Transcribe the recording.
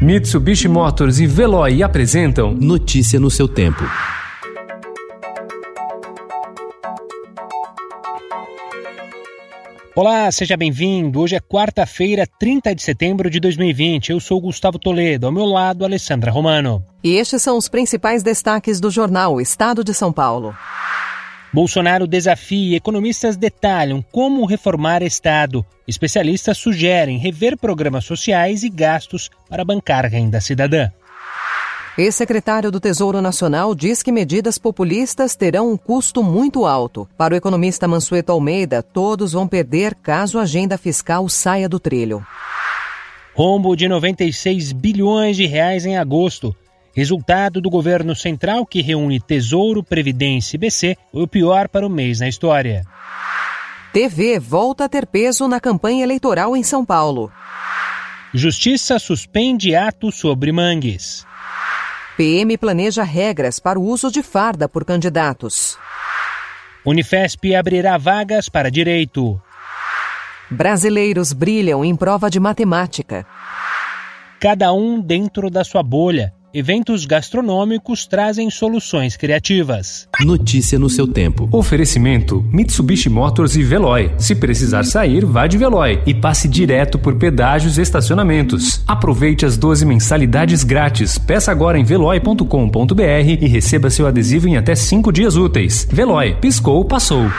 Mitsubishi Motors e Veloy apresentam Notícia no seu tempo. Olá, seja bem-vindo. Hoje é quarta-feira, 30 de setembro de 2020. Eu sou Gustavo Toledo, ao meu lado, Alessandra Romano. E estes são os principais destaques do jornal Estado de São Paulo. Bolsonaro desafia e economistas detalham como reformar Estado. Especialistas sugerem rever programas sociais e gastos para bancar renda cidadã. Ex-secretário do Tesouro Nacional diz que medidas populistas terão um custo muito alto. Para o economista Mansueto Almeida, todos vão perder caso a agenda fiscal saia do trilho. Rombo de 96 bilhões de reais em agosto. Resultado do governo central que reúne Tesouro, Previdência e BC foi o pior para o mês na história. TV volta a ter peso na campanha eleitoral em São Paulo. Justiça suspende ato sobre mangues. PM planeja regras para o uso de farda por candidatos. Unifesp abrirá vagas para direito. Brasileiros brilham em prova de matemática. Cada um dentro da sua bolha. Eventos gastronômicos trazem soluções criativas. Notícia no seu tempo. Oferecimento: Mitsubishi Motors e Veloy. Se precisar sair, vá de Veloy e passe direto por pedágios e estacionamentos. Aproveite as 12 mensalidades grátis. Peça agora em veloy.com.br e receba seu adesivo em até 5 dias úteis. Veloy, piscou, passou.